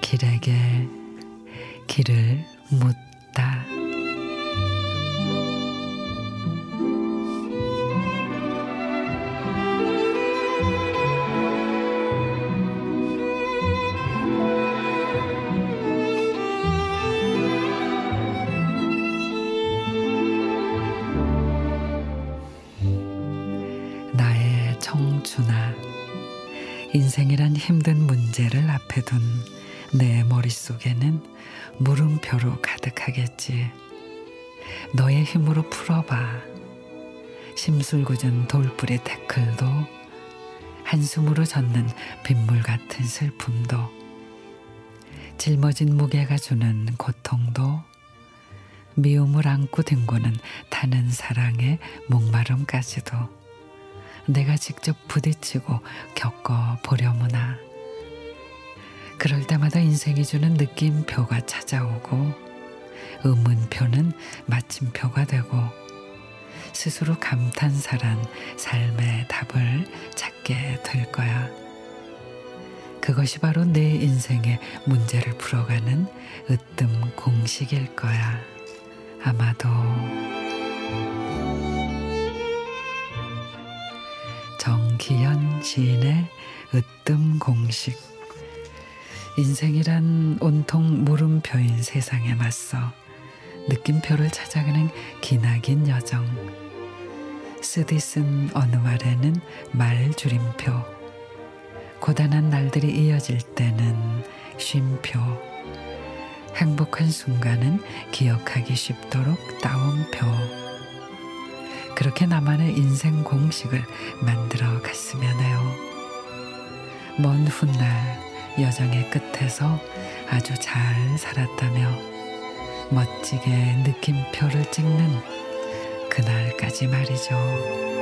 길에게 길을 묻다. 청춘아, 인생이란 힘든 문제를 앞에 둔 내 머릿속에는 물음표로 가득하겠지. 너의 힘으로 풀어봐. 심술궂은 돌뿌리 태클도 한숨으로 젖는 빗물 같은 슬픔도 짊어진 무게가 주는 고통도 미움을 안고 뒹구는 타는 사랑의 목마름까지도 내가 직접 부딪히고 겪어 보려무나 그럴 때마다 인생이 주는 느낌표가 찾아오고 의문표는 마침표가 되고 스스로 감탄사란 삶의 답을 찾게 될 거야. 그것이 바로 내 인생의 문제를 풀어가는 으뜸 공식일 거야. 아마도 정기현 시인의 으뜸 공식 인생이란 온통 물음표인 세상에 맞서 느낌표를 찾아가는 기나긴 여정. 쓰디 쓴 어느 말에는 말 줄임표. 고단한 날들이 이어질 때는 쉼표. 행복한 순간은 기억하기 쉽도록 따옴표. 그렇게 나만의 인생 공식을 만들어 갔으면 해요. 먼 훗날 여정의 끝에서 아주 잘 살았다며 멋지게 느낌표를 찍는 그날까지 말이죠.